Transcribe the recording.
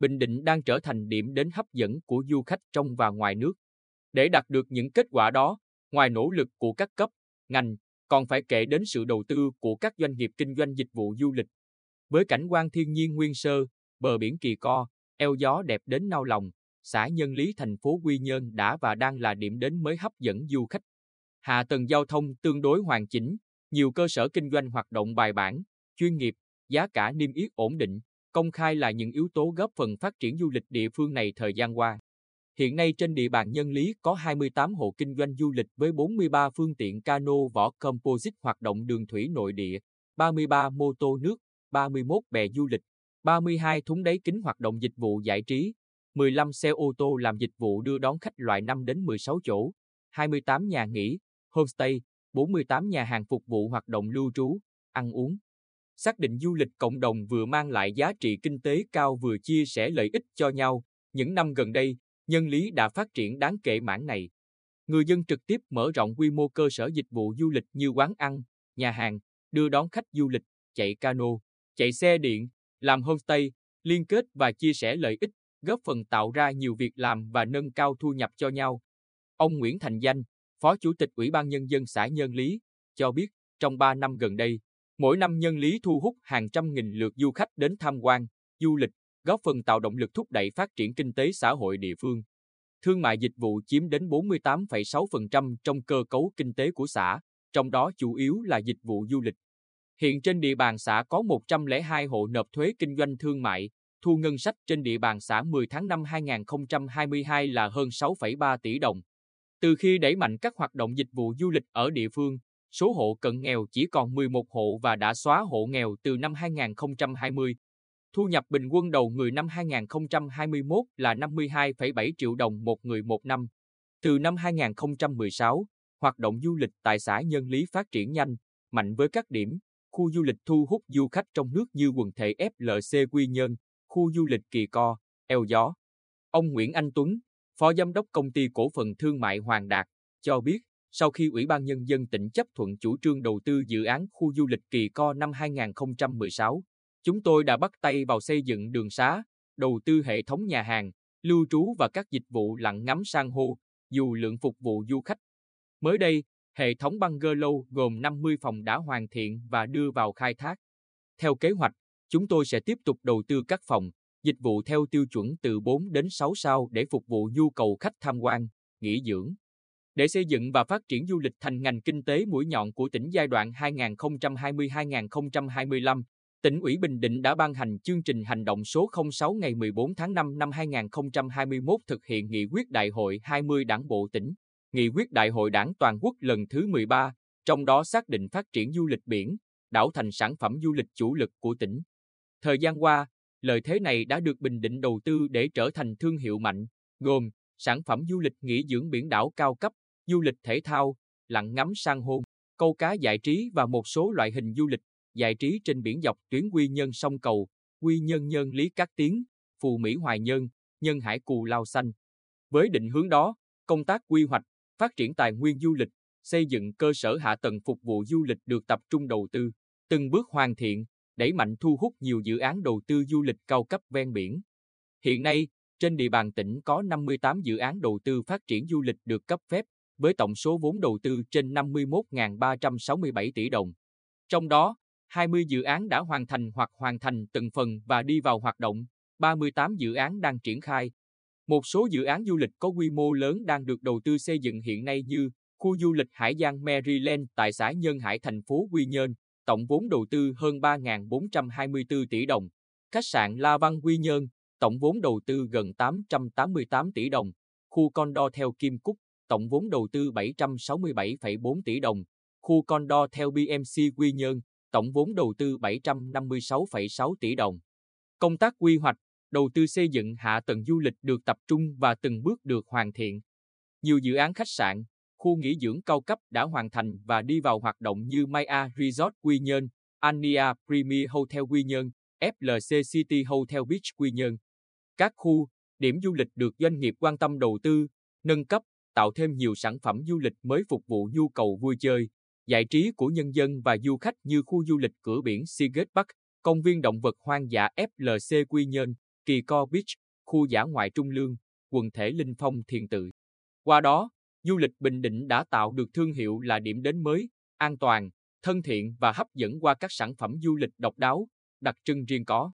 Bình Định đang trở thành điểm đến hấp dẫn của du khách trong và ngoài nước. Để đạt được những kết quả đó, ngoài nỗ lực của các cấp, ngành, còn phải kể đến sự đầu tư của các doanh nghiệp kinh doanh dịch vụ du lịch. Với cảnh quan thiên nhiên nguyên sơ, bờ biển kỳ co, eo gió đẹp đến nao lòng, xã Nhân Lý thành phố Quy Nhơn đã và đang là điểm đến mới hấp dẫn du khách. Hạ tầng giao thông tương đối hoàn chỉnh, nhiều cơ sở kinh doanh hoạt động bài bản, chuyên nghiệp, giá cả niêm yết ổn định, công khai là những yếu tố góp phần phát triển du lịch địa phương này thời gian qua. Hiện nay trên địa bàn Nhân Lý có 28 hộ kinh doanh du lịch với 43 phương tiện cano vỏ composite hoạt động đường thủy nội địa, 33 mô tô nước, 31 bè du lịch, 32 thúng đáy kính hoạt động dịch vụ giải trí, 15 xe ô tô làm dịch vụ đưa đón khách loại 5 đến 16 chỗ, 28 nhà nghỉ, homestay, 48 nhà hàng phục vụ hoạt động lưu trú, ăn uống. Xác định du lịch cộng đồng vừa mang lại giá trị kinh tế cao vừa chia sẻ lợi ích cho nhau, những năm gần đây, nhân lý đã phát triển đáng kể mảng này. Người dân trực tiếp mở rộng quy mô cơ sở dịch vụ du lịch như quán ăn, nhà hàng, đưa đón khách du lịch, chạy cano, chạy xe điện, làm homestay, liên kết và chia sẻ lợi ích, góp phần tạo ra nhiều việc làm và nâng cao thu nhập cho nhau. Ông Nguyễn Thành Danh, Phó Chủ tịch Ủy ban Nhân dân xã Nhân Lý, cho biết trong 3 năm gần đây, mỗi năm Nhân Lý thu hút hàng trăm nghìn lượt du khách đến tham quan, du lịch, góp phần tạo động lực thúc đẩy phát triển kinh tế xã hội địa phương. Thương mại dịch vụ chiếm đến 48,6% trong cơ cấu kinh tế của xã, trong đó chủ yếu là dịch vụ du lịch. Hiện trên địa bàn xã có 102 hộ nộp thuế kinh doanh thương mại, thu ngân sách trên địa bàn xã 10 tháng năm 2022 là hơn 6,3 tỷ đồng. Từ khi đẩy mạnh các hoạt động dịch vụ du lịch ở địa phương, số hộ cận nghèo chỉ còn 11 hộ và đã xóa hộ nghèo từ năm 2020. Thu nhập bình quân đầu người năm 2021 là 52,7 triệu đồng một người một năm. Từ năm 2016, hoạt động du lịch tại xã Nhân Lý phát triển nhanh, mạnh với các điểm, khu du lịch thu hút du khách trong nước như quần thể FLC Quy Nhơn, khu du lịch Kỳ Co, Eo Gió. Ông Nguyễn Anh Tuấn, Phó Giám đốc Công ty Cổ phần Thương mại Hoàng Đạt, cho biết, sau khi Ủy ban Nhân dân tỉnh chấp thuận chủ trương đầu tư dự án khu du lịch Kỳ Co năm 2016, chúng tôi đã bắt tay vào xây dựng đường xá, đầu tư hệ thống nhà hàng, lưu trú và các dịch vụ lặn ngắm san hô, dù lượng phục vụ du khách. Mới đây, hệ thống bungalow gồm 50 phòng đã hoàn thiện và đưa vào khai thác. Theo kế hoạch, chúng tôi sẽ tiếp tục đầu tư các phòng, dịch vụ theo tiêu chuẩn từ 4 đến 6 sao để phục vụ nhu cầu khách tham quan, nghỉ dưỡng. Để xây dựng và phát triển du lịch thành ngành kinh tế mũi nhọn của tỉnh giai đoạn 2020-2025, tỉnh ủy Bình Định đã ban hành chương trình hành động số 06 ngày 14 tháng 5 năm 2021 thực hiện nghị quyết đại hội 20 đảng bộ tỉnh, nghị quyết đại hội đảng toàn quốc lần thứ 13, trong đó xác định phát triển du lịch biển, đảo thành sản phẩm du lịch chủ lực của tỉnh. Thời gian qua, lợi thế này đã được Bình Định đầu tư để trở thành thương hiệu mạnh, gồm sản phẩm du lịch nghỉ dưỡng biển đảo cao cấp, du lịch thể thao, lặn ngắm san hô, câu cá giải trí và một số loại hình du lịch giải trí trên biển dọc tuyến Quy nhân sông Cầu, Quy nhân nhân Lý Cát Tiến, Phù Mỹ Hoài nhân, Nhân Hải Cù Lao Xanh. Với định hướng đó, công tác quy hoạch, phát triển tài nguyên du lịch, xây dựng cơ sở hạ tầng phục vụ du lịch được tập trung đầu tư, từng bước hoàn thiện, đẩy mạnh thu hút nhiều dự án đầu tư du lịch cao cấp ven biển. Hiện nay, trên địa bàn tỉnh có 58 dự án đầu tư phát triển du lịch được cấp phép, với tổng số vốn đầu tư trên 51.367 tỷ đồng. Trong đó, 20 dự án đã hoàn thành hoặc hoàn thành từng phần và đi vào hoạt động, 38 dự án đang triển khai. Một số dự án du lịch có quy mô lớn đang được đầu tư xây dựng hiện nay như khu du lịch Hải Giang Maryland tại xã Nhân Hải thành phố Quy Nhơn, tổng vốn đầu tư hơn 3.424 tỷ đồng. Khách sạn La Văn Quy Nhơn, tổng vốn đầu tư gần 888 tỷ đồng. Khu condo theo Kim Cúc, tổng vốn đầu tư 767,4 tỷ đồng. Khu Condo theo BMC Quy Nhơn, tổng vốn đầu tư 756,6 tỷ đồng. Công tác quy hoạch, đầu tư xây dựng hạ tầng du lịch được tập trung và từng bước được hoàn thiện. Nhiều dự án khách sạn, khu nghỉ dưỡng cao cấp đã hoàn thành và đi vào hoạt động như Maya Resort Quy Nhơn, Ania Premier Hotel Quy Nhơn, FLC City Hotel Beach Quy Nhơn. Các khu, điểm du lịch được doanh nghiệp quan tâm đầu tư, nâng cấp, tạo thêm nhiều sản phẩm du lịch mới phục vụ nhu cầu vui chơi, giải trí của nhân dân và du khách như khu du lịch cửa biển Seagate Park, công viên động vật hoang dã FLC Quy Nhơn, Kỳ Co Beach, khu giả ngoại Trung Lương, quần thể Linh Phong Thiền Tự. Qua đó, du lịch Bình Định đã tạo được thương hiệu là điểm đến mới, an toàn, thân thiện và hấp dẫn qua các sản phẩm du lịch độc đáo, đặc trưng riêng có.